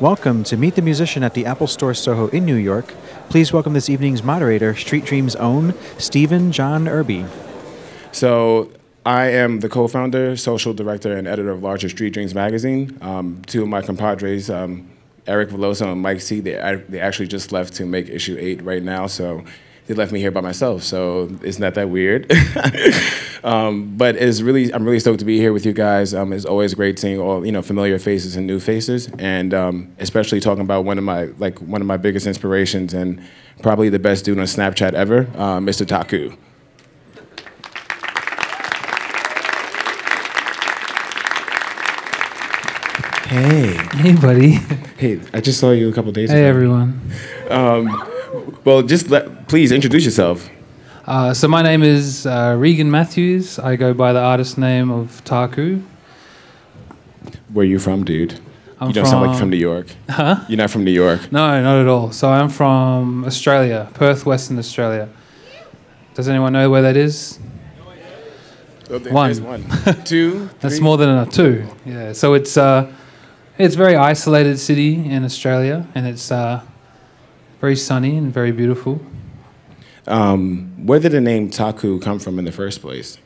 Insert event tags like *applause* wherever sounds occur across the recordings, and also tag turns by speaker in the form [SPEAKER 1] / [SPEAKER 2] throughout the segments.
[SPEAKER 1] Welcome to Meet the Musician at the Apple Store Soho in New York. Please welcome this evening's moderator, Street Dreams' own Stephen John Irby.
[SPEAKER 2] So, I am the co-founder, social director, and editor of Larger Street Dreams magazine. Um, two of my compadres, um, Eric Veloso and Mike C, they, they actually just left to make issue eight right now. So they left me here by myself. So it's not that weird. *laughs* um, but it's really, I'm really stoked to be here with you guys. Um, it's always great seeing all you know familiar faces and new faces, and um, especially talking about one of my like one of my biggest inspirations and probably the best dude on Snapchat ever, uh, Mr. Taku.
[SPEAKER 1] Hey.
[SPEAKER 3] Hey, buddy.
[SPEAKER 2] Hey, I just saw you a couple days
[SPEAKER 3] Hey,
[SPEAKER 2] ago.
[SPEAKER 3] Hey, everyone.
[SPEAKER 2] Well, just let, please introduce yourself.
[SPEAKER 3] Uh, so my name is uh, Regan Matthews. I go by the artist name of Taku.
[SPEAKER 2] Where are you from, dude?
[SPEAKER 3] I'm
[SPEAKER 2] you don't sound like you're from New York.
[SPEAKER 3] Huh?
[SPEAKER 2] You're not from New York.
[SPEAKER 3] No, not at all. So I'm from Australia, Perth, Western Australia. Does anyone know where that is?
[SPEAKER 2] Oh, there-
[SPEAKER 3] One.
[SPEAKER 2] there's one. *laughs* Two.
[SPEAKER 3] That's more than a two. Yeah. So it's uh, it's a very isolated city in Australia, and it's uh, very sunny and very beautiful.
[SPEAKER 2] Um, where did the name Taku come from in the first place?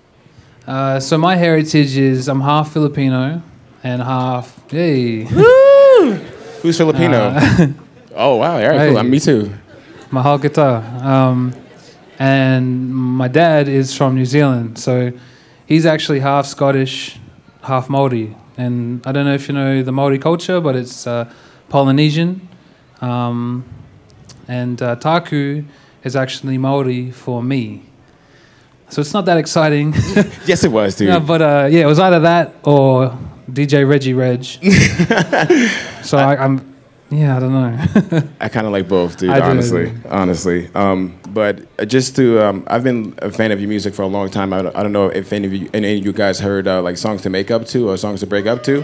[SPEAKER 3] Uh, so my heritage is I'm half Filipino and half hey.
[SPEAKER 2] Who's *laughs* Filipino?
[SPEAKER 3] Uh, *laughs*
[SPEAKER 2] oh wow, right,
[SPEAKER 3] Hey.
[SPEAKER 2] cool. Uh, me too.
[SPEAKER 3] Mahal guitar. Um, and my dad is from New Zealand, so he's actually half Scottish, half Maori. And I don't know if you know the Maori culture, but it's uh, Polynesian. Um, and uh, Taku is actually Maori for me. So it's not that exciting. *laughs*
[SPEAKER 2] Yes, it was, dude.
[SPEAKER 3] yeah, but uh, yeah, it was either that or DJ Reggie Reg. *laughs* so I, I'm, yeah, I don't know. *laughs*
[SPEAKER 2] I kind of like both, dude.
[SPEAKER 3] I do.
[SPEAKER 2] honestly, honestly. Um, but uh, just to, um, I've been a fan of your music for a long time. I don't, I don't know if any of you, any of you guys heard uh, like songs to make up to or songs to break up to.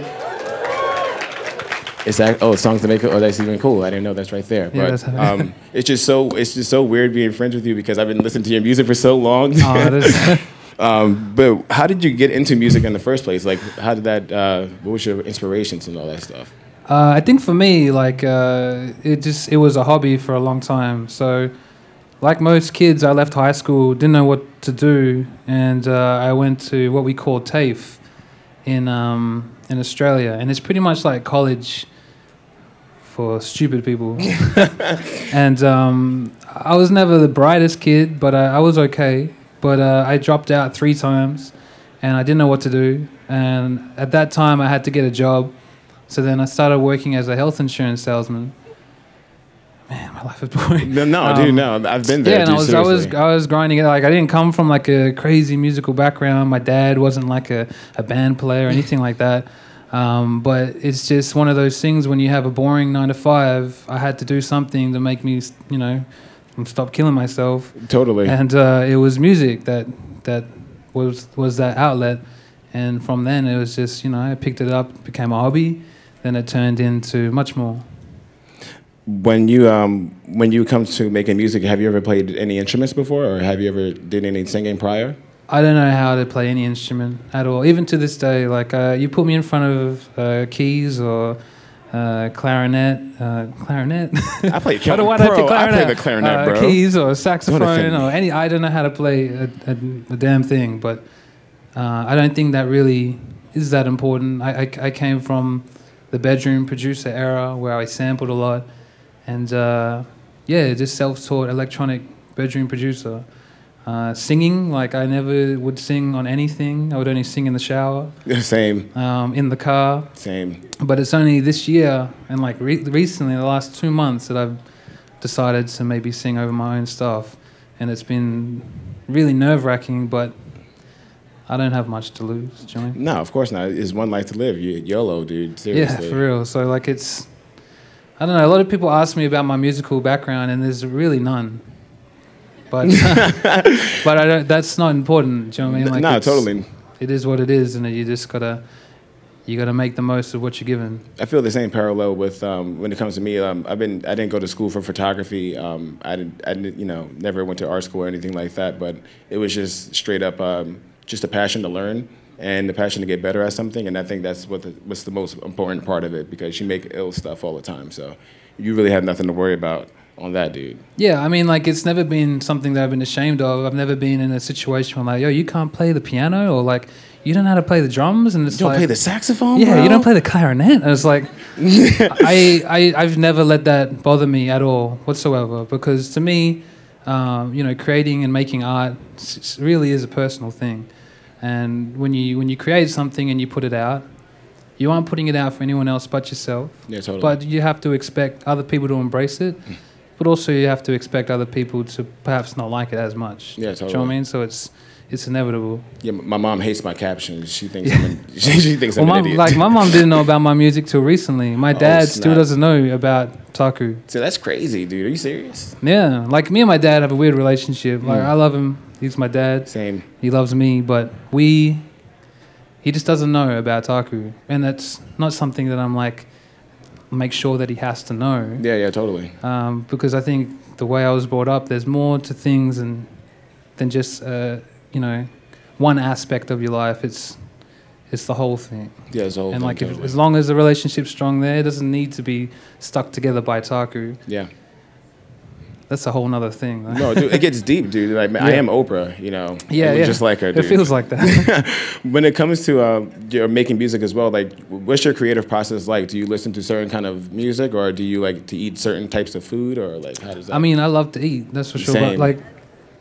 [SPEAKER 2] Is that oh songs to make? Oh, that's even cool. I didn't know that's right there.
[SPEAKER 3] Yeah,
[SPEAKER 2] but
[SPEAKER 3] that's-
[SPEAKER 2] um, *laughs* it's just so it's just so weird being friends with you because I've been listening to your music for so long.
[SPEAKER 3] Oh, that is- *laughs* *laughs*
[SPEAKER 2] um, but how did you get into music in the first place? Like, how did that? Uh, what was your inspirations and all that stuff?
[SPEAKER 3] Uh, I think for me, like uh, it just it was a hobby for a long time. So, like most kids, I left high school, didn't know what to do, and uh, I went to what we call TAFE in um, in Australia, and it's pretty much like college for stupid people. *laughs* *laughs* and um, I was never the brightest kid, but I, I was okay. But uh, I dropped out three times, and I didn't know what to do. And at that time, I had to get a job. So then I started working as a health insurance salesman. Man, my life is boring.
[SPEAKER 2] No, no,
[SPEAKER 3] Um,
[SPEAKER 2] dude, no. I've been there.
[SPEAKER 3] Yeah, and I
[SPEAKER 2] dude,
[SPEAKER 3] was, I was. I was grinding it. Like I didn't come from like a crazy musical background. My dad wasn't like a, a band player or anything like that. Um, but it's just one of those things when you have a boring nine to five. I had to do something to make me, you know, stop killing myself
[SPEAKER 2] totally.
[SPEAKER 3] and uh, it was music that that was was that outlet and from then it was just you know i picked it up became a hobby then it turned into much more
[SPEAKER 2] When you um when you come to making music, have you ever played any instruments before, or have you ever did any singing prior?
[SPEAKER 3] I don't know how to play any instrument at all even to this day like uh, you put me in front of uh, keys or uh, clarinet, uh, clarinet.
[SPEAKER 2] I play. *laughs*
[SPEAKER 3] I don't want to
[SPEAKER 2] bro,
[SPEAKER 3] clarinet.
[SPEAKER 2] I play the clarinet,
[SPEAKER 3] uh,
[SPEAKER 2] bro.
[SPEAKER 3] Keys or saxophone or any. I don't know how to play a, a, a damn thing, but uh, I don't think that really is that important. I, I, I came from the bedroom producer era where I sampled a lot, and uh, yeah, just self-taught electronic bedroom producer. Uh, singing, like I never would sing on anything. I would only sing in the shower, *laughs*
[SPEAKER 2] Same,
[SPEAKER 3] um, in the car
[SPEAKER 2] same.
[SPEAKER 3] but it's only this year and like re- recently, the last two months, that I've decided to maybe sing over my own stuff, and it's been really nerve wracking. But I don't have much to lose. Do you know what I mean?
[SPEAKER 2] No, of course not. It's one life to live. You YOLO, dude.
[SPEAKER 3] Yeah,
[SPEAKER 2] Seriously.
[SPEAKER 3] for real. So like it's, I don't know. A lot of people ask me about my musical background, and there's really none. But *laughs* but I don't. That's not important. Do you know what I mean? Like
[SPEAKER 2] no, totally.
[SPEAKER 3] It is what it is, and you just gotta. You gotta make the most of what you're given.
[SPEAKER 2] I feel the same parallel with um, when it comes to me. Um, I've been I didn't go to school for photography. Um, I didn't I didn't you know never went to art school or anything like that. But it was just straight up um, just a passion to learn. and the passion to get better at something. And I think that's what the, what's the most important part of it because you make ill stuff all the time. So you really have nothing to worry about on that, dude.
[SPEAKER 3] Yeah, I mean, like it's never been something that I've been ashamed of. I've never been in a situation where like, yo, you can't play the piano, or like you don't know how to play the drums, and it's
[SPEAKER 2] You don't
[SPEAKER 3] like,
[SPEAKER 2] play the saxophone,
[SPEAKER 3] yeah,
[SPEAKER 2] bro?
[SPEAKER 3] you don't play the clarinet. And it's like, *laughs* I, I, I've never let that bother me at all whatsoever because to me, um, you know, creating and making art really is a personal thing, and when you when you create something and you put it out, you aren't putting it out for anyone else but yourself.
[SPEAKER 2] Yeah, totally.
[SPEAKER 3] But you have to expect other people to embrace it, but also you have to expect other people to perhaps not like it as much.
[SPEAKER 2] Yeah,
[SPEAKER 3] Do you know what I mean? So it's it's inevitable.
[SPEAKER 2] yeah, my mom hates my captions. *laughs* She thinks I'm an, she, she thinks
[SPEAKER 3] Well,
[SPEAKER 2] I'm an idiot.
[SPEAKER 3] like my mom didn't know *laughs* about my music till recently. My
[SPEAKER 2] Oh,
[SPEAKER 3] dad still doesn't know about Taku.
[SPEAKER 2] so that's crazy, dude. Are you serious?
[SPEAKER 3] Yeah, like me and my dad have a weird relationship. Like
[SPEAKER 2] Mm.
[SPEAKER 3] I love him. He's my dad.
[SPEAKER 2] Same.
[SPEAKER 3] He loves me, but we he just doesn't know about Taku, and that's not something that I'm like make sure that he has to know.
[SPEAKER 2] Yeah, yeah, totally.
[SPEAKER 3] um, because I think the way I was brought up, there's more to things than than just uh, you know one aspect of your life. It's it's the whole thing.
[SPEAKER 2] Yeah, it's a whole
[SPEAKER 3] and
[SPEAKER 2] thing,
[SPEAKER 3] like, if, as long as the relationship's strong, there it doesn't need to be stuck together by Taku.
[SPEAKER 2] yeah.
[SPEAKER 3] That's a whole nother thing.
[SPEAKER 2] No, dude, it gets deep, dude. Like, man, I am Oprah, you know.
[SPEAKER 3] Yeah, yeah.
[SPEAKER 2] Just like her, dude.
[SPEAKER 3] it feels like that. *laughs*
[SPEAKER 2] when it comes to uh, your making music as well, like, what's your creative process like? Do you listen to certain kind of music, or do you like to eat certain types of food, or like how does that?
[SPEAKER 3] I mean, I love to eat. That's for sure. But like,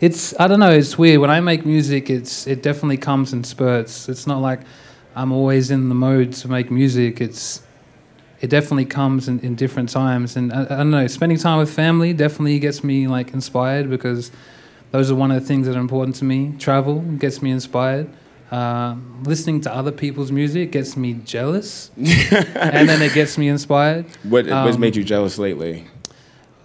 [SPEAKER 3] it's I don't know. It's weird when I make music. It's it definitely comes in spurts. It's not like I'm always in the mode to make music. It's it definitely comes in, in different times. And I, I don't know. Spending time with family definitely gets me like inspired because those are one of the things that are important to me. Travel gets me inspired. Um, listening to other people's music gets me jealous, *laughs* and then it gets me inspired.
[SPEAKER 2] what what's
[SPEAKER 3] um,
[SPEAKER 2] made you jealous lately?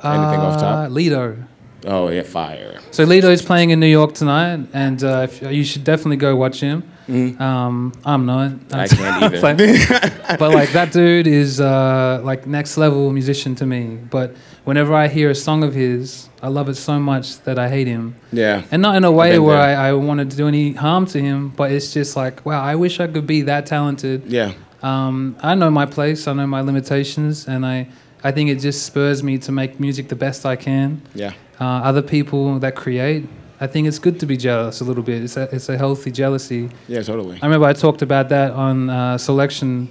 [SPEAKER 2] Anything off top?
[SPEAKER 3] Uh, Lido.
[SPEAKER 2] Oh yeah, fire.
[SPEAKER 3] So Lido's playing in New York tonight, and uh, if, you should definitely go watch him. Um, I'm not.
[SPEAKER 2] I can't either. *laughs*
[SPEAKER 3] but, but, like that dude is uh, like next level musician to me. But whenever I hear a song of his, I love it so much that I hate him,
[SPEAKER 2] Yeah,
[SPEAKER 3] and not in a way where. I, I wanted to do any harm to him. But it's just like, wow, I wish I could be that talented.
[SPEAKER 2] yeah,
[SPEAKER 3] Um, I know my place. I know my limitations, and I I think it just spurs me to make music the best I can
[SPEAKER 2] yeah,
[SPEAKER 3] uh, other people that create. I think it's good to be jealous a little bit. It's a, it's a healthy jealousy.
[SPEAKER 2] yeah, totally.
[SPEAKER 3] I remember I talked about that on uh, Selection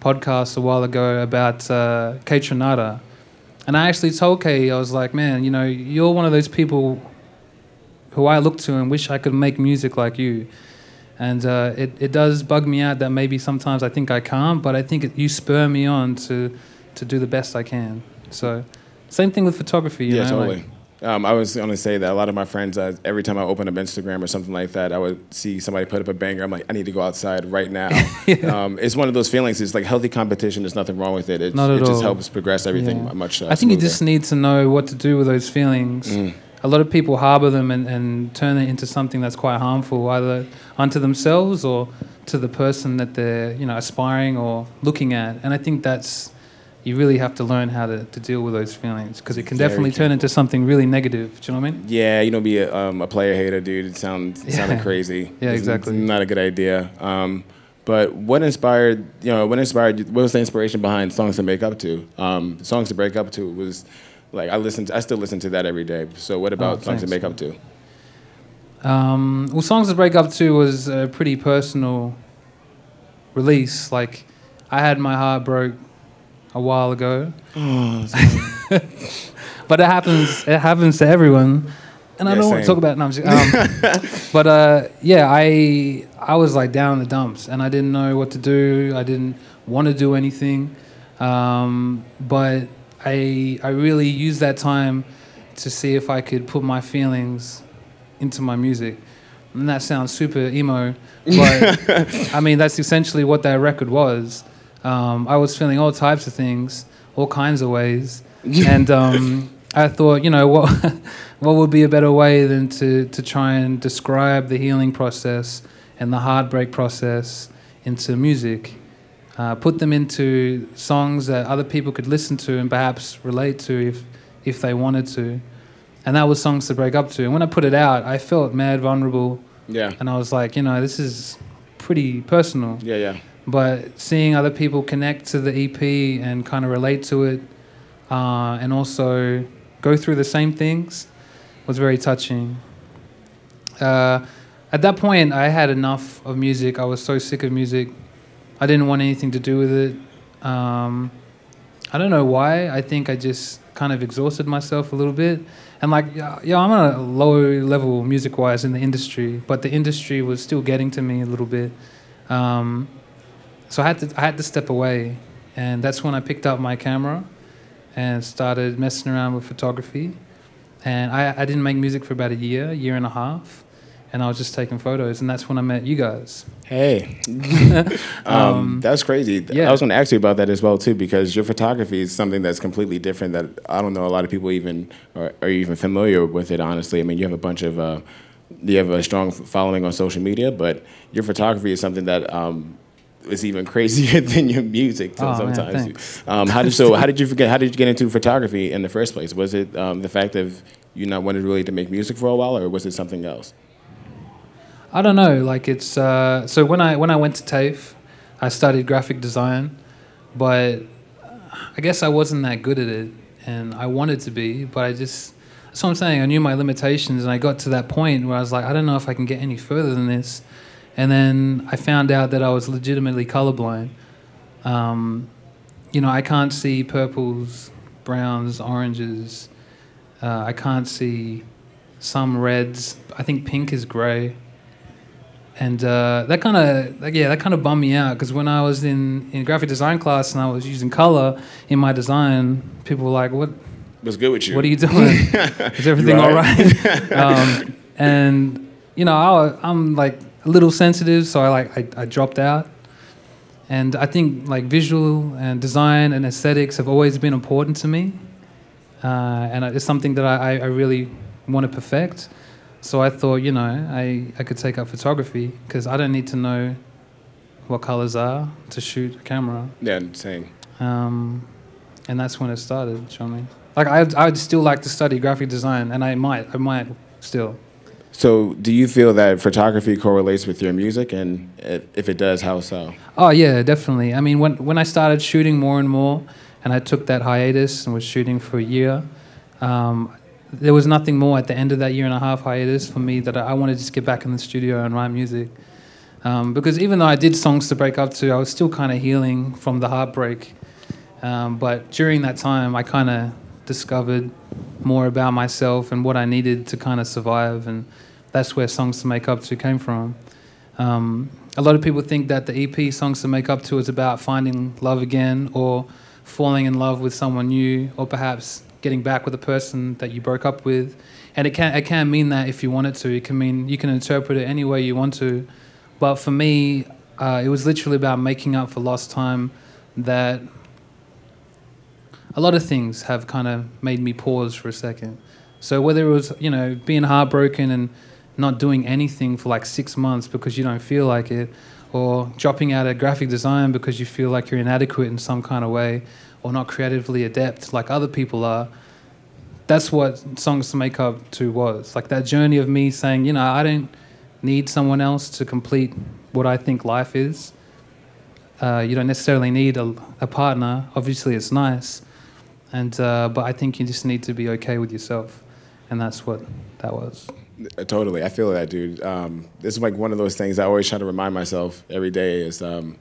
[SPEAKER 3] podcast a while ago about uh, Kaytranada. And I actually told Kay, I was like, man, you know, you're one of those people who I look to and wish I could make music like you. And uh, it, it does bug me out that maybe sometimes I think I can't, but I think it, you spur me on to, to do the best I can. So, same thing with photography, you
[SPEAKER 2] yeah,
[SPEAKER 3] know? like-
[SPEAKER 2] totally. Um, I was going to say that a lot of my friends, uh, every time I open up Instagram or something like that, I would see somebody put up a banger. I'm like, I need to go outside right now. *laughs* um, it's one of those feelings. It's like healthy competition. There's nothing wrong with it. It,
[SPEAKER 3] Not
[SPEAKER 2] it
[SPEAKER 3] at
[SPEAKER 2] just helps progress everything
[SPEAKER 3] Yeah.
[SPEAKER 2] much. Uh,
[SPEAKER 3] I think you just need to know what to do with those feelings.
[SPEAKER 2] Mm.
[SPEAKER 3] A lot of people harbor them and, and turn it into something that's quite harmful, either unto themselves or to the person that they're you know aspiring or looking at. And I think that's you really have to learn how to, to deal with those feelings because it can
[SPEAKER 2] Very
[SPEAKER 3] definitely turn into something really negative. Do you know what I mean?
[SPEAKER 2] Yeah, you know, be a, um, a player hater, dude. It sounds it sounded crazy. *laughs*
[SPEAKER 3] Yeah,
[SPEAKER 2] It's-
[SPEAKER 3] exactly.
[SPEAKER 2] Not a good idea. Um, but what inspired, you know, what inspired? What was the inspiration behind songs to make up to? Um, songs to break up to was like I listened. I still listen to that every day. So what about
[SPEAKER 3] Oh,
[SPEAKER 2] songs to make up to?
[SPEAKER 3] Um, well, Songs to Break Up To was a pretty personal release. Like, I had my heart broke a while ago. *laughs* but it happens. It happens to everyone, and I don't want to talk about it. No, just, um, *laughs* but uh, yeah, I I was like down in the dumps, and I didn't know what to do. I didn't want to do anything, um, but I I really used that time to see if I could put my feelings into my music. And that sounds super emo, but *laughs* I mean that's essentially what that record was. Um, I was feeling all types of things, all kinds of ways, *laughs* and um, I thought, you know, what *laughs* what would be a better way than to to try and describe the healing process and the heartbreak process into music, uh, put them into songs that other people could listen to and perhaps relate to if if they wanted to, and that was songs to break up to. And when I put it out, I felt mad vulnerable
[SPEAKER 2] Yeah,
[SPEAKER 3] and I was like, you know, this is pretty personal.
[SPEAKER 2] Yeah, yeah.
[SPEAKER 3] But seeing other people connect to the EP and kind of relate to it, uh, and also go through the same things, was very touching. Uh, at that point, I had enough of music. I was so sick of music. I didn't want anything to do with it. Um, I don't know why. I think I just kind of exhausted myself a little bit. And like, yeah, I'm on a low level music wise in the industry, but the industry was still getting to me a little bit. Um, so I had to I had to step away, and that's when I picked up my camera and started messing around with photography. And I, I didn't make music for about a year, year and a half, and I was just taking photos, and that's when I met you guys.
[SPEAKER 2] Hey, *laughs* *laughs* um, that's crazy.
[SPEAKER 3] yeah.
[SPEAKER 2] I was going to ask you about that as well too, because your photography is something that's completely different. That I don't know a lot of people even are, are even familiar with it. Honestly, I mean, you have a bunch of uh, you have a strong following on social media, but your photography is something that um, is even crazier *laughs* than your music.
[SPEAKER 3] Oh, man,
[SPEAKER 2] sometimes.
[SPEAKER 3] thanks.
[SPEAKER 2] um, how did so? How did you forget? How did you get into photography in the first place? Was it um, the fact of you not wanted really to make music for a while, or was it something else?
[SPEAKER 3] I don't know. Like it's uh, so when I when I went to TAFE, I studied graphic design, but I guess I wasn't that good at it, and I wanted to be, but I just that's what I'm saying. I knew my limitations, and I got to that point where I was like, I don't know if I can get any further than this, and then I found out that I was legitimately colorblind. Um, you know, I can't see purples, browns, oranges. Uh, I can't see some reds. I think pink is grey and uh, that kind of like, yeah that kind of bummed me out because when I was in in graphic design class and I was using color in my design, people were like, "What?
[SPEAKER 2] What's good with you?
[SPEAKER 3] What are you doing? *laughs* Is everything all right?" *laughs* um, and you know, I, I'm like a little sensitive, so I like I, I dropped out. And I think like visual and design and aesthetics have always been important to me, uh, and it's something that I, I really want to perfect. So I thought, you know, I, I could take up photography because I don't need to know what colors are to shoot a camera.
[SPEAKER 2] Yeah, same.
[SPEAKER 3] Um, and that's when it started, show me. Like I, I'd still like to study graphic design, and I might, I might still.
[SPEAKER 2] So, do you feel that photography correlates with your music, and if it does, how so?
[SPEAKER 3] Oh yeah, definitely. I mean, when when I started shooting more and more, and I took that hiatus and was shooting for a year, um, there was nothing more at the end of that year and a half hiatus for me that I, I wanted to just get back in the studio and write music. Um, because even though I did songs to break up to, I was still kind of healing from the heartbreak. Um, but during that time, I kind of discovered more about myself and what I needed to kind of survive, and that's where Songs to Make Up to came from. Um, a lot of people think that the EP Songs to Make Up to is about finding love again or falling in love with someone new or perhaps getting back with a person that you broke up with. And it can it can mean that if you want it to. It can mean you can interpret it any way you want to. But for me, uh, it was literally about making up for lost time that a lot of things have kind of made me pause for a second. So whether it was, you know, being heartbroken and not doing anything for like six months because you don't feel like it, or dropping out of graphic design because you feel like you're inadequate in some kind of way, or not creatively adept like other people are, that's what Songs to Make Up to was. Like that journey of me saying, you know, I don't need someone else to complete what I think life is. Uh, you don't necessarily need a, a partner. Obviously, it's nice, and uh, but I think you just need to be okay with yourself, and that's what that was.
[SPEAKER 2] Uh, Totally, I feel that, dude. Um, this is like one of those things I always try to remind myself every day is um,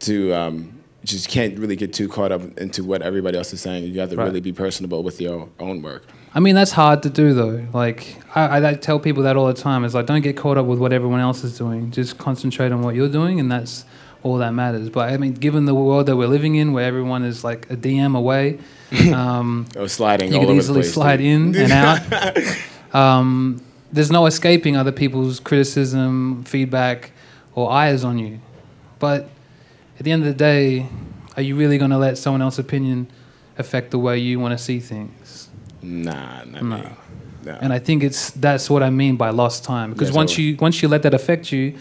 [SPEAKER 2] to um, just can't really get too caught up into what everybody else is saying. You have to
[SPEAKER 3] Right.
[SPEAKER 2] really be personable with your own work.
[SPEAKER 3] I mean, that's hard to do though. Like I, I, I tell people that all the time. It's like don't get caught up with what everyone else is doing. Just concentrate on what you're doing, and that's all that matters. But I mean, given the world that we're living in, where everyone is like a DM away, *laughs* um,
[SPEAKER 2] Oh, sliding
[SPEAKER 3] you
[SPEAKER 2] over
[SPEAKER 3] easily
[SPEAKER 2] the place.
[SPEAKER 3] slide in and *laughs* out. um, there's no escaping other people's criticism, feedback, or eyes on you. But at the end of the day, are you really going to let someone else's opinion affect the way you want to see things?
[SPEAKER 2] Nah, not
[SPEAKER 3] No.
[SPEAKER 2] me. No.
[SPEAKER 3] And I think it's that's what I mean by lost time. Because once you once you let that affect you,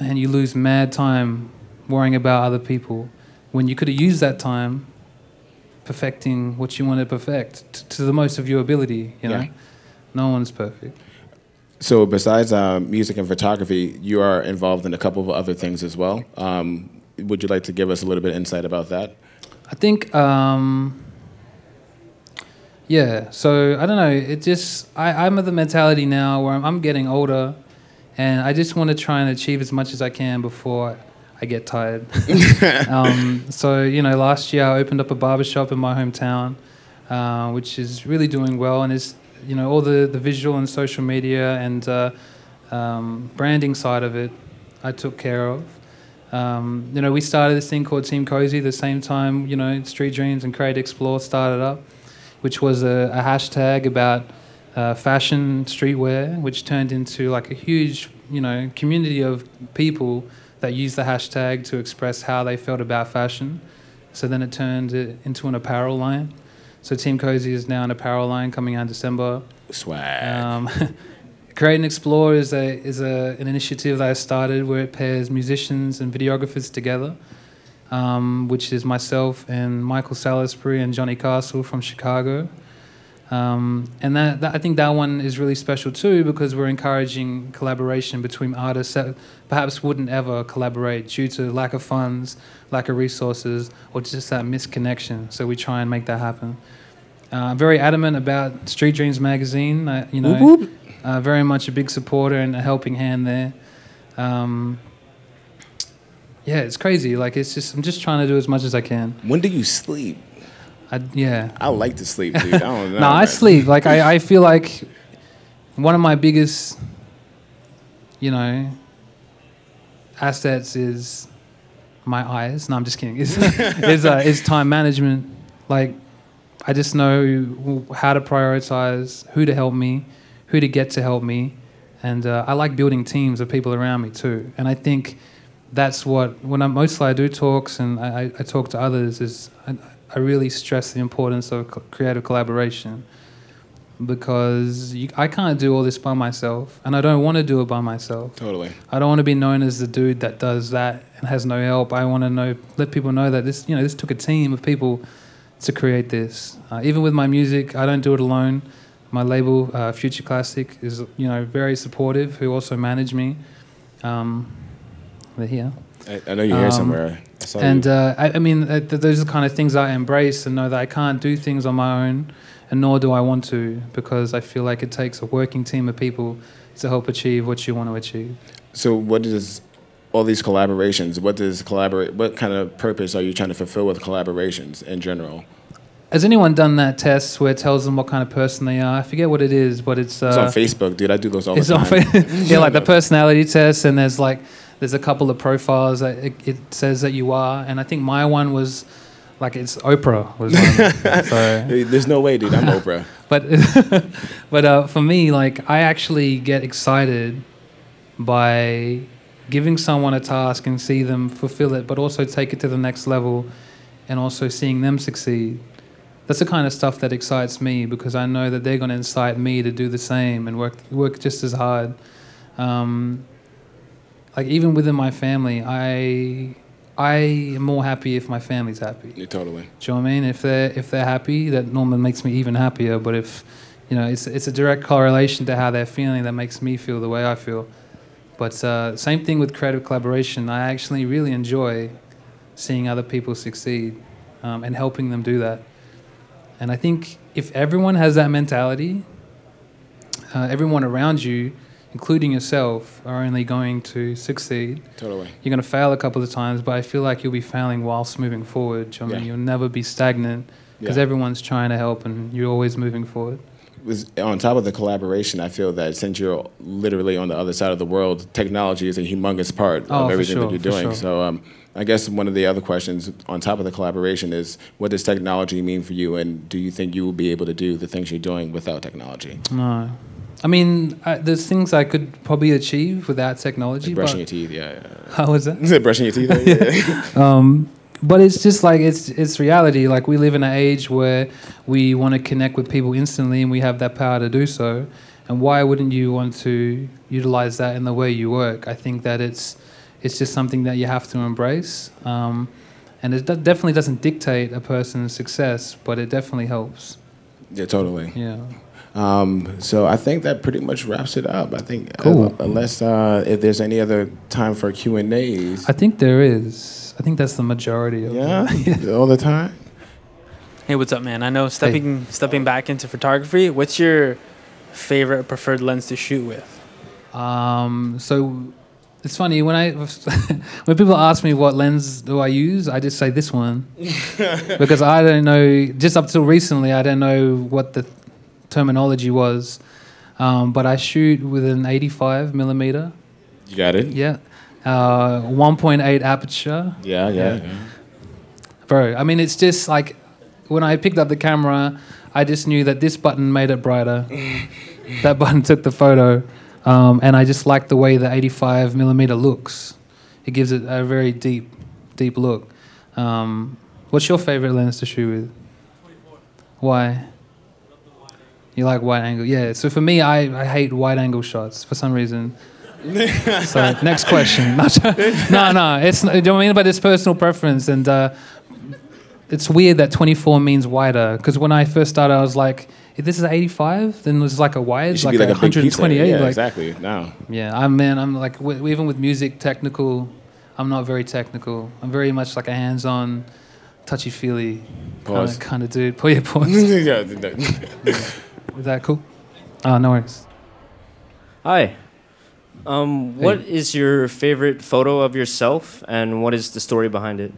[SPEAKER 3] man, you lose mad time worrying about other people when you could have used that time perfecting what you want to perfect t- to the most of your ability. You know,
[SPEAKER 2] Yeah.
[SPEAKER 3] no one's perfect.
[SPEAKER 2] So besides um, music and photography, you are involved in a couple of other things as well. Um, would you like to give us a little bit of insight about that?
[SPEAKER 3] I think, um, yeah. So I don't know. It just I, I'm of the mentality now where I'm, I'm getting older, and I just want to try and achieve as much as I can before I get tired. *laughs* um, so you know, last year I opened up a barbershop in my hometown, uh, which is really doing well, and is you know all the the visual and social media and uh, um, branding side of it, I took care of. Um, you know, we started this thing called Team Cozy the same time, you know, Street Dreams and Create Explore started up, which was a, a hashtag about uh, fashion streetwear, which turned into like a huge, you know, community of people that used the hashtag to express how they felt about fashion. So then it turned it into an apparel line. So Team Cozy is now an apparel line coming out in December.
[SPEAKER 2] Swag.
[SPEAKER 3] Um, *laughs* Create and Explore is a is a an initiative that I started where it pairs musicians and videographers together, um, which is myself and Michael Salisbury and Johnny Castle from Chicago. Um, and that, that I think that one is really special too because we're encouraging collaboration between artists that perhaps wouldn't ever collaborate due to lack of funds, lack of resources, or just that misconnection. So we try and make that happen. Uh, I'm very adamant about Street Dreams magazine. I, you know,
[SPEAKER 2] Whoop, whoop.
[SPEAKER 3] uh, very much a big supporter and a helping hand there. Um, yeah, it's crazy. Like it's just I'm just trying to do as much as I can.
[SPEAKER 2] When do you sleep?
[SPEAKER 3] I, yeah.
[SPEAKER 2] I like to sleep, dude. I don't *laughs* know.
[SPEAKER 3] No, I sleep. Like I, I feel like one of my biggest, you know, assets is my eyes. No, I'm just kidding. *laughs* Is is, *laughs* uh, is time management. Like I just know how to prioritize, who to help me, who to get to help me, and uh, I like building teams of people around me too. And I think that's what when I mostly I do talks and I, I I talk to others is I, I really stress the importance of creative collaboration because you, I can't do all this by myself, and I don't want to do it by myself.
[SPEAKER 2] Totally.
[SPEAKER 3] I don't want to be known as the dude that does that and has no help. I want to know, let people know that this, you know, this took a team of people to create this. Uh, even with my music, I don't do it alone. My label, uh, Future Classic, is you know very supportive. Who also manage me. Um, they're here.
[SPEAKER 2] I, I know you're here
[SPEAKER 3] Um,
[SPEAKER 2] somewhere. Saw
[SPEAKER 3] And uh, I, I mean, uh, th- those are the kind of things I embrace and know that I can't do things on my own, and nor do I want to, because I feel like it takes a working team of people to help achieve what you want to achieve.
[SPEAKER 2] so, what does all these collaborations? What does collaborate? What kind of purpose are you trying to fulfill with collaborations in general?
[SPEAKER 3] Has anyone done that test where it tells them what kind of person they are? I forget what it is, but it's. Uh,
[SPEAKER 2] It's on Facebook, dude. I do those all the time.
[SPEAKER 3] fa- *laughs* yeah, like the *laughs* personality test, and there's like there's a couple of profiles that it, it says that you are, and I think my one was like it's Oprah was one. *laughs* so,
[SPEAKER 2] There's no way, dude. I'm *laughs* Oprah.
[SPEAKER 3] but *laughs* but uh, for me, like I actually get excited by giving someone a task and see them fulfill it, but also take it to the next level, and also seeing them succeed. That's the kind of stuff that excites me because I know that they're going to incite me to do the same and work work just as hard. Um, like even within my family, I I am more happy if my family's happy.
[SPEAKER 2] Yeah, totally.
[SPEAKER 3] Do you know what I mean? If they're if they're happy, that normally makes me even happier. But if you know, it's it's a direct correlation to how they're feeling that makes me feel the way I feel. But uh, same thing with creative collaboration. I actually really enjoy seeing other people succeed um, and helping them do that. And I think if everyone has that mentality, uh, everyone around you, including yourself, are only going to succeed.
[SPEAKER 2] Totally.
[SPEAKER 3] You're going to fail a couple of times, but I feel like you'll be failing whilst moving forward. I mean,
[SPEAKER 2] yeah.
[SPEAKER 3] you'll never be stagnant because
[SPEAKER 2] Yeah.
[SPEAKER 3] everyone's trying to help and you're always moving forward.
[SPEAKER 2] was on top of the collaboration, I feel that since you're literally on the other side of the world, technology is a humongous part
[SPEAKER 3] Oh,
[SPEAKER 2] of everything
[SPEAKER 3] sure,
[SPEAKER 2] that you're doing.
[SPEAKER 3] sure.
[SPEAKER 2] So um, I guess one of the other questions on top of the collaboration is, what does technology mean for you, and do you think you will be able to do the things you're doing without technology?
[SPEAKER 3] No. I mean, I, there's things I could probably achieve without technology.
[SPEAKER 2] Like brushing your teeth, yeah. yeah.
[SPEAKER 3] How was that? *laughs*
[SPEAKER 2] Is it brushing your teeth? *laughs* Yeah. *laughs*
[SPEAKER 3] um, but it's just like it's it's reality. Like we live in an age where we want to connect with people instantly, and we have that power to do so. And why wouldn't you want to utilize that in the way you work? I think that it's it's just something that you have to embrace. Um, and it do- definitely doesn't dictate a person's success, but it definitely helps.
[SPEAKER 2] yeah, totally.
[SPEAKER 3] Yeah.
[SPEAKER 2] Um, so I think that pretty much wraps it up. I think uh, unless uh, if there's any other time for Q and A's.
[SPEAKER 3] I think there is. I think that's the majority of
[SPEAKER 2] Yeah,
[SPEAKER 3] them. *laughs*
[SPEAKER 2] all the time.
[SPEAKER 4] Hey, what's up, man? I know stepping stepping back into photography. What's your favorite preferred lens to shoot with?
[SPEAKER 3] Um, so it's funny when I *laughs* when people ask me what lens do I use, I just say this one *laughs* because I don't know. Just up till recently, I don't know what the terminology was. Um, but I shoot with an 85 millimeter.
[SPEAKER 2] You got it.
[SPEAKER 3] Yeah, uh, 1.8 aperture.
[SPEAKER 2] Yeah, yeah.
[SPEAKER 3] Yeah. Bro, I mean, it's just like when I picked up the camera, I just knew that this button made it brighter. *laughs* that button took the photo, um, and I just like the way the 85 millimeter looks. It gives it a very deep, deep look. Um, what's your favorite lens to shoot with? Why? You like wide angle, yeah. So for me, I, I hate wide angle shots for some reason. *laughs* so next question. *laughs* no, no, it's. Do you know what I mean? But it's personal preference, and uh, it's weird that 24 means wider. Because when I first started, I was like, if this is 85, then it's like a wide, like,
[SPEAKER 2] like
[SPEAKER 3] a
[SPEAKER 2] a pizza.
[SPEAKER 3] 128.
[SPEAKER 2] Yeah,
[SPEAKER 3] like,
[SPEAKER 2] exactly. No.
[SPEAKER 3] yeah, I'm man. I'm like w- even with music, technical. I'm not very technical. I'm very much like a hands-on, touchy-feely kind of, dude. *laughs* Pull your pause.
[SPEAKER 2] Yeah, th-
[SPEAKER 3] Is that cool? Oh, no worries.
[SPEAKER 5] Hi. Um, what is your favorite photo of yourself, and what is the story behind it?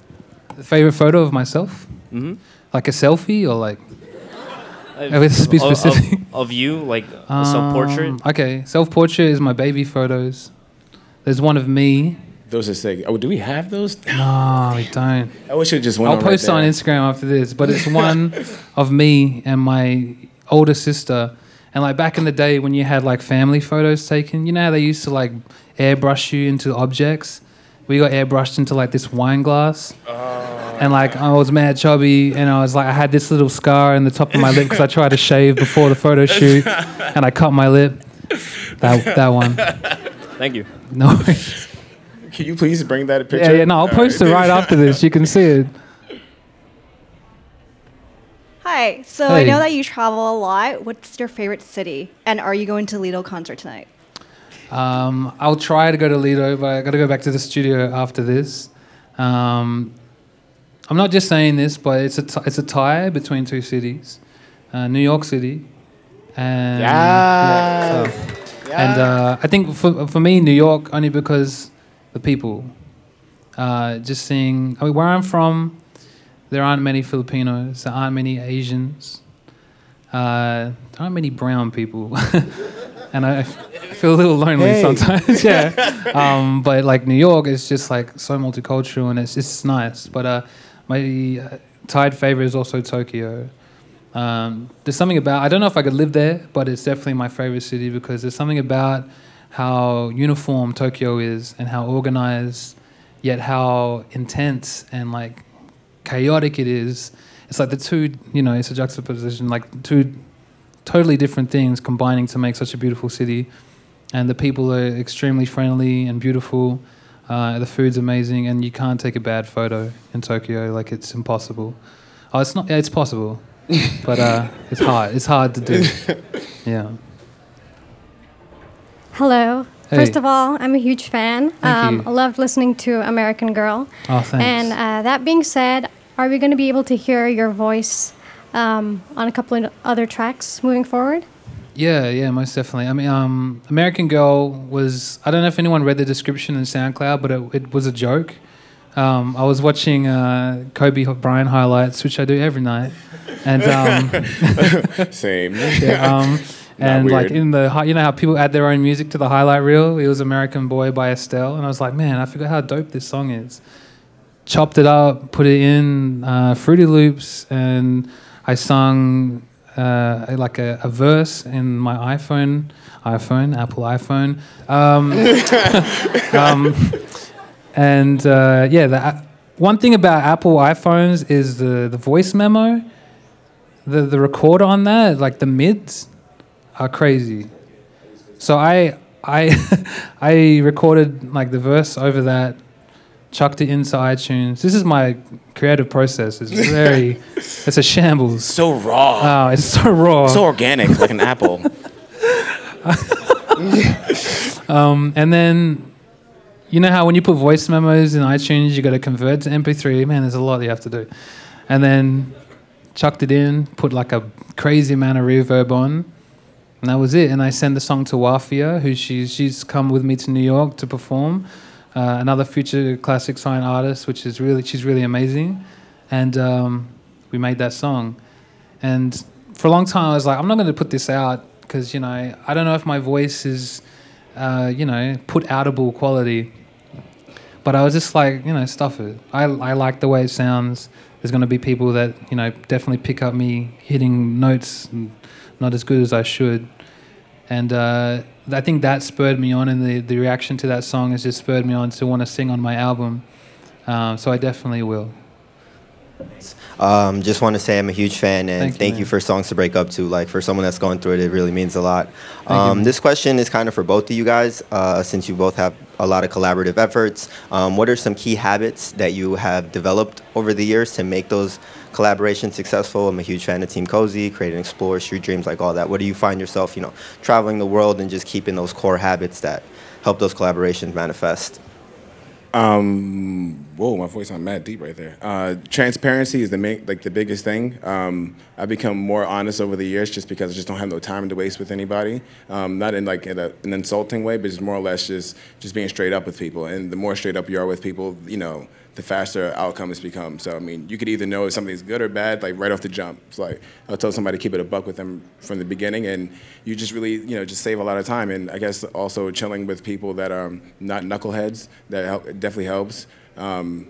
[SPEAKER 3] Favorite photo of myself?
[SPEAKER 5] Mm-hmm.
[SPEAKER 3] Like a selfie or like? Oh, let's be
[SPEAKER 5] of,
[SPEAKER 3] specific.
[SPEAKER 5] of you, like a self-portrait.
[SPEAKER 3] Um, okay, self-portrait is my baby photos. There's one of me.
[SPEAKER 2] those are sick. Oh, do we have those?
[SPEAKER 3] No, we *laughs* don't.
[SPEAKER 2] I wish it just went
[SPEAKER 3] I'll
[SPEAKER 2] on
[SPEAKER 3] post it
[SPEAKER 2] right
[SPEAKER 3] on. Instagram after this, but it's *laughs* one of me and my older sister. And like back in the day when you had like family photos taken, you know how they used to like airbrush you into objects? We got airbrushed into like this wine glass. Ah. And like I was mad chubby, and I was like I had this little scar in the top of my lip because I tried to shave before the photo *laughs* shoot, and I cut my lip. That that one.
[SPEAKER 5] Thank you.
[SPEAKER 3] No.
[SPEAKER 2] Can you please bring that picture?
[SPEAKER 3] Yeah, yeah. No, I'll
[SPEAKER 2] All
[SPEAKER 3] post
[SPEAKER 2] right.
[SPEAKER 3] it right after this. You can see it.
[SPEAKER 6] Hi. So I
[SPEAKER 3] Hey.
[SPEAKER 6] know that you travel a lot. What's your favorite city? And are you going to Lido concert tonight?
[SPEAKER 3] Um, I'll try to go to Lido, but I got to go back to the studio after this. Um, I'm not just saying this, but it's a t- it's a tie between two cities, uh, New York City, and yeah, so- and uh, I think for for me, New York only because the people. Uh, just seeing, I mean, where I'm from, there aren't many Filipinos, there aren't many Asians, uh, there aren't many brown people, *laughs* and I feel a little lonely
[SPEAKER 2] Hey.
[SPEAKER 3] sometimes. *laughs* yeah, *laughs* um, but like New York is just like so multicultural and it's it's nice. But uh, my uh, tied favorite is also Tokyo. Um, there's something about I don't know if I could live there, but it's definitely my favorite city because there's something about how uniform Tokyo is and how organized, yet how intense and like chaotic it is. It's like the two, you know, it's a juxtaposition, like two totally different things combining to make such a beautiful city. And the people are extremely friendly and beautiful. Uh, the food's amazing, and you can't take a bad photo in Tokyo. Like it's impossible. Oh, it's not. Yeah, it's possible, *laughs* but uh, it's hard. It's hard to do. *laughs* Yeah.
[SPEAKER 7] Hello.
[SPEAKER 3] Hey.
[SPEAKER 7] First of all, I'm a huge fan.
[SPEAKER 3] Thank you.
[SPEAKER 7] I loved listening to American Girl.
[SPEAKER 3] Oh, thanks.
[SPEAKER 7] And uh, that being said, are we going to be able to hear your voice um, on a couple of other tracks moving forward?
[SPEAKER 3] Yeah, yeah, most definitely. I mean, um, American Girl was. I don't know if anyone read the description in SoundCloud, but it, it was a joke. Um, I was watching uh, Kobe Bryant highlights, which I do every night, and um, *laughs*
[SPEAKER 2] Same. *laughs*
[SPEAKER 3] yeah, um,
[SPEAKER 2] Not
[SPEAKER 3] and like in the hi- you know how people add their own music to the highlight reel. It was American Boy by Estelle, and I was like, man, I forgot how dope this song is. Chopped it up, put it in uh, Fruity Loops, and I sung uh, like a, a verse in my iPhone, iPhone, Apple iPhone. Um, *laughs* um, and uh, yeah, the, one thing about Apple iPhones is the, the voice memo. The, the recorder on that, like the mids, are crazy. So I I *laughs* I recorded like the verse over that chucked it into iTunes. This is my creative process. It's *laughs* very, it's a shambles.
[SPEAKER 2] So raw.
[SPEAKER 3] Oh, it's so raw.
[SPEAKER 2] so organic, like an apple. *laughs* *laughs*
[SPEAKER 3] Um, and then, you know how when you put voice memos in iTunes, you got to convert to MP3. Man, there's a lot you have to do. And then chucked it in, put like a crazy amount of reverb on, and that was it. And I sent the song to Wafia, who she's she's come with me to New York to perform. Uh, another future classic sign artist, which is really she's really amazing, and um, we made that song. And for a long time, I was like, I'm not going to put this out because you know I don't know if my voice is, uh, you know, put outable quality. But I was just like, you know, stuff it. I I like the way it sounds. There's going to be people that you know definitely pick up me hitting notes not as good as I should. And uh, I think that spurred me on, and the, the reaction to that song has just spurred me on to want to sing on my album. Um, so I definitely will.
[SPEAKER 8] Um, just want to say I'm a huge fan and
[SPEAKER 3] Thank you,
[SPEAKER 8] thank you, for songs to break up to. Like for someone that's going through it, it really means a lot. Um, this question is kind of for both of you guys, uh, since you both have a lot of collaborative efforts. Um, what are some key habits that you have developed over the years to make those collaborations successful? I'm a huge fan of Team Cozy, Create and Explore, Street Dreams, like all that. What do you find yourself, you know, traveling the world and just keeping those core habits that help those collaborations manifest?
[SPEAKER 2] Um, whoa, my voice on mad deep right there. Uh, transparency is the main, like the biggest thing. Um, I've become more honest over the years just because I just don't have no time to waste with anybody. Um, not in like in a, an insulting way, but just more or less just just being straight up with people. And the more straight up you are with people, you know, the faster outcomes become. So I mean, you could either know if something's good or bad, like right off the jump. It's like I'll tell somebody to keep it a buck with them from the beginning, and you just really, you know, just save a lot of time. And I guess also chilling with people that are not knuckleheads that help, definitely helps. Um,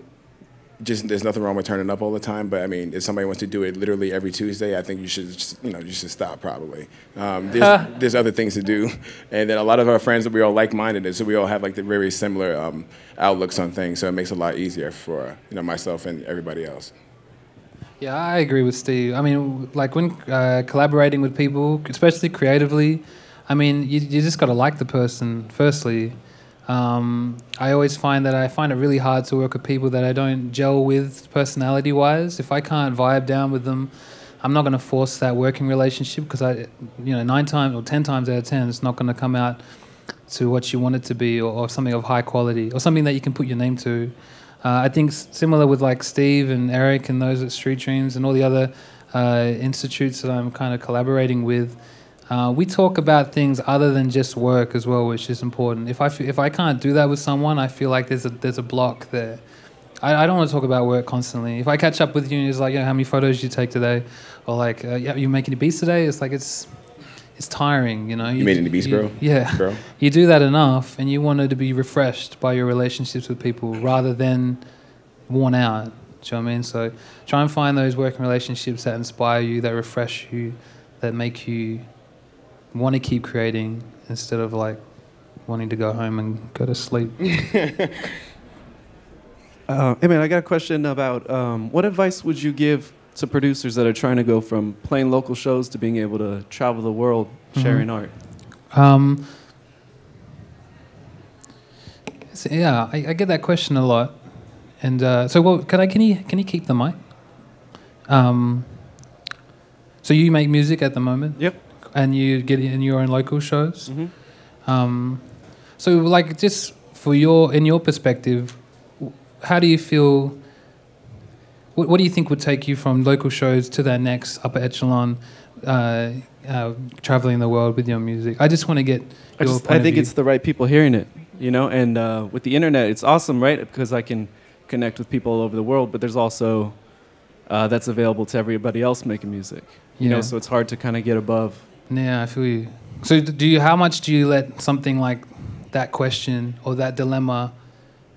[SPEAKER 2] just there's nothing wrong with turning up all the time, but I mean, if somebody wants to do it literally every Tuesday, I think you should, just, you know, you should stop probably. Um, there's, there's other things to do, and then a lot of our friends that we all like-minded, and so we all have like the very similar um, outlooks on things, so it makes it a lot easier for you know myself and everybody else.
[SPEAKER 3] Yeah, I agree with Steve. I mean, like when uh, collaborating with people, especially creatively, I mean, you, you just got to like the person, firstly. Um, I always find that I find it really hard to work with people that I don't gel with personality wise. If I can't vibe down with them, I'm not going to force that working relationship because I, you know, nine times or ten times out of ten, it's not going to come out to what you want it to be or, or something of high quality or something that you can put your name to. Uh, I think similar with like Steve and Eric and those at Street Dreams and all the other uh, institutes that I'm kind of collaborating with. Uh, we talk about things other than just work as well, which is important. If I f- if I can't do that with someone, I feel like there's a there's a block there. I, I don't want to talk about work constantly. If I catch up with you and it's like, yeah, how many photos did you take today, or like, uh, yeah, you making any beats today? It's like it's it's tiring, you know.
[SPEAKER 2] You made any beats, bro?
[SPEAKER 3] Yeah,
[SPEAKER 2] Bro.
[SPEAKER 3] you do that enough, and you want to be refreshed by your relationships with people rather than worn out. Do you know what I mean? So try and find those working relationships that inspire you, that refresh you, that make you want to keep creating instead of like wanting to go home and go to sleep. *laughs*
[SPEAKER 9] Uh, hey man, I got a question about um, what advice would you give to producers that are trying to go from playing local shows to being able to travel the world sharing art?
[SPEAKER 3] Um, so, yeah, I, I get that question a lot, and uh, so well, can I can you can you keep the mic? Um, so you make music at the moment,
[SPEAKER 9] Yep.
[SPEAKER 3] And you get in your own local shows.
[SPEAKER 9] Mhm.
[SPEAKER 3] Um, so like just for your in your perspective, how do you feel? What, what do you think would take you from local shows to that next upper echelon, uh, uh, traveling the world with your music? I just want to get.
[SPEAKER 9] I, just, I think it's the right people hearing it, you know. And uh, with the internet, it's awesome, right? Because I can connect with people all over the world. But there's also uh, that's available to everybody else making music, you
[SPEAKER 3] Yeah.
[SPEAKER 9] know. So it's hard to kind of get above.
[SPEAKER 3] Yeah, I feel you. So do you? How much do you let something like that question or that dilemma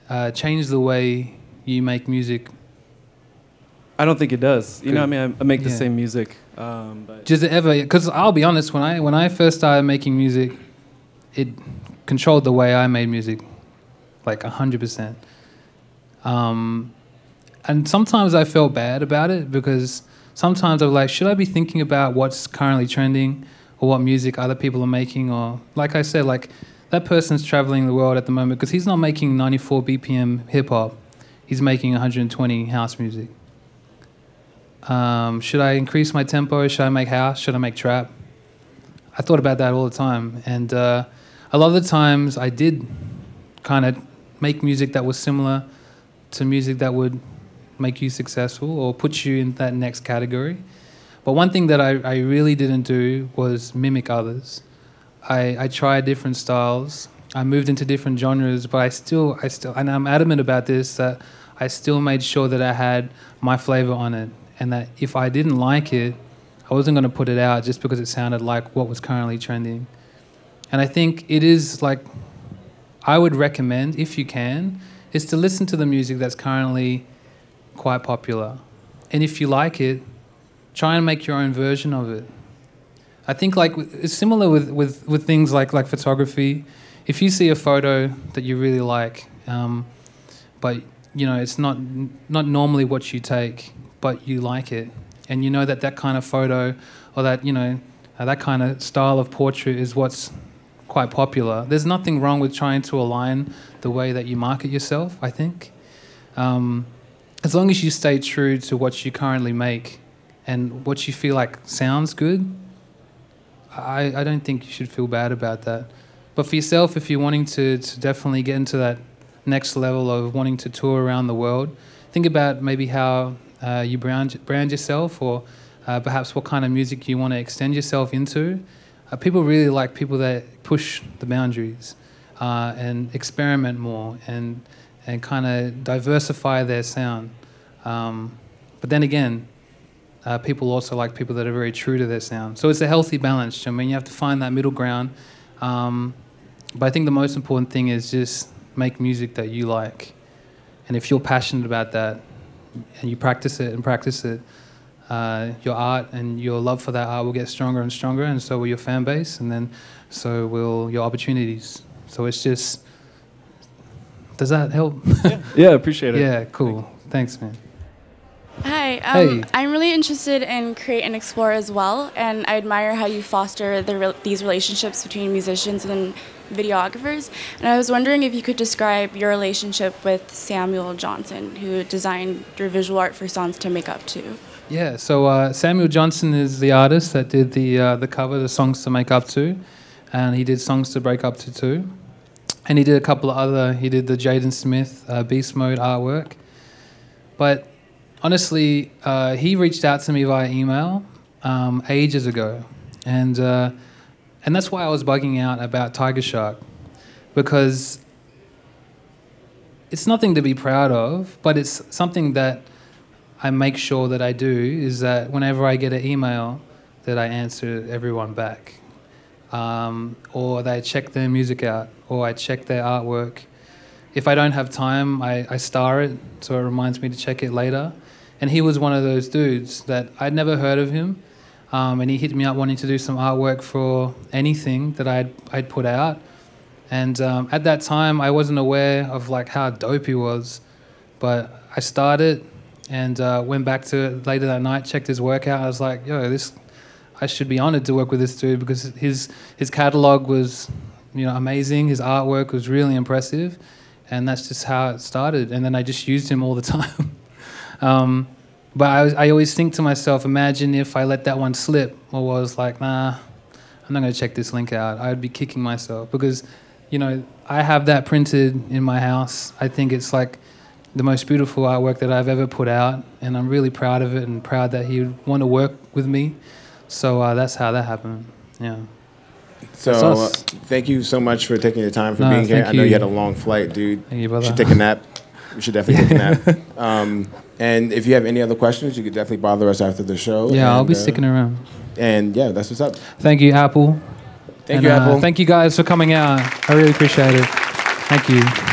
[SPEAKER 3] uh, change the way you make music?
[SPEAKER 9] I don't think it does. You know, I mean, I, make the
[SPEAKER 3] Yeah.
[SPEAKER 9] same music, um, but
[SPEAKER 3] Does it ever? Because I'll be honest, when I when I first started making music, it controlled the way I made music, like hundred percent. Um, and sometimes I felt bad about it because sometimes I'm like, should I be thinking about what's currently trending or what music other people are making? Or like I said, like that person's traveling the world at the moment because he's not making 94 BPM hip hop. he's making 120 house music. Um, should I increase my tempo? Should I make house? Should I make trap? I thought about that all the time, and uh, a lot of the times I did kind of make music that was similar to music that would make you successful or put you in that next category. But one thing that I, I really didn't do was mimic others. I, I tried different styles. I moved into different genres, but I still, I still, and I'm adamant about this that I still made sure that I had my flavor on it, and that if I didn't like it, I wasn't going to put it out just because it sounded like what was currently trending. And I think it is like, I would recommend, if you can, is to listen to the music that's currently quite popular. And if you like it, try and make your own version of it. I think like it's similar with, with, with things like like photography. If you see a photo that you really like, um, but you know it's not not normally what you take, but you like it, and you know that that kind of photo or that you know uh, that kind of style of portrait is what's quite popular. There's nothing wrong with trying to align the way that you market yourself. I think, um, as long as you stay true to what you currently make and what you feel like sounds good, I, I don't think you should feel bad about that. But for yourself, if you're wanting to, to definitely get into that next level of wanting to tour around the world, think about maybe how uh, you brand, brand yourself or uh, perhaps what kind of music you want to extend yourself into. Uh, people really like people that push the boundaries uh, and experiment more and, and kind of diversify their sound. Um, but then again, uh, people also like people that are very true to their sound. So it's a healthy balance. I mean, you have to find that middle ground. Um, but I think the most important thing is just make music that you like. And if you're passionate about that and you practice it and practice it, uh, your art and your love for that art will get stronger and stronger, and so will your fan base, and then so will your opportunities. So it's just. Does that help?
[SPEAKER 9] Yeah, *laughs* yeah appreciate it.
[SPEAKER 3] yeah, cool. Thanks, man.
[SPEAKER 10] Hi, um,
[SPEAKER 3] Hey.
[SPEAKER 10] I'm really interested in create and explore as well, and I admire how you foster the re- these relationships between musicians and videographers. And I was wondering if you could describe your relationship with Samuel Johnson, who designed your visual art for songs to make up to.
[SPEAKER 3] Yeah, so uh, Samuel Johnson is the artist that did the uh, the cover, the songs to make up to, and he did songs to break up to too, and he did a couple of other. He did the Jaden Smith uh, Beast Mode artwork, but honestly, uh, he reached out to me via email um, ages ago, and uh, and that's why I was bugging out about Tiger Shark, because it's nothing to be proud of, but it's something that I make sure that I do is that whenever I get an email, that I answer everyone back, um, or they check their music out, or I check their artwork. If I don't have time, I, I star it so it reminds me to check it later. And he was one of those dudes that I'd never heard of him, um, and he hit me up wanting to do some artwork for anything that I'd I'd put out. And um, at that time, I wasn't aware of like how dope he was, but I started and uh, went back to it later that night, checked his work out. I was like, yo, this, I should be honored to work with this dude because his his catalog was, you know, amazing. His artwork was really impressive, and that's just how it started. And then I just used him all the *laughs* time. Um, but I, was- I always think to myself, imagine if I let that one slip, or was like, nah, I'm not going to check this link out. I'd be kicking myself because, you know, I have that printed in my house. I think it's like the most beautiful artwork that I've ever put out, and I'm really proud of it and proud that he would want to work with me. So uh, that's how that happened. Yeah.
[SPEAKER 2] So
[SPEAKER 3] It's
[SPEAKER 2] uh, thank you so much for taking the time for
[SPEAKER 3] No,
[SPEAKER 2] being here.
[SPEAKER 3] thank
[SPEAKER 2] I know you
[SPEAKER 3] you.
[SPEAKER 2] had a long flight, dude.
[SPEAKER 3] Thank you,
[SPEAKER 2] You should take a nap. You should definitely take a nap. *laughs* Um, and if you have any other questions, you could definitely bother us after the show.
[SPEAKER 3] Yeah, I'll be
[SPEAKER 2] uh,
[SPEAKER 3] sticking around.
[SPEAKER 2] And yeah, that's what's up.
[SPEAKER 3] Thank you, Apple.
[SPEAKER 2] Thank
[SPEAKER 3] And,
[SPEAKER 2] you,
[SPEAKER 3] uh,
[SPEAKER 2] Apple.
[SPEAKER 3] thank you guys for coming out. I really appreciate it. Thank you.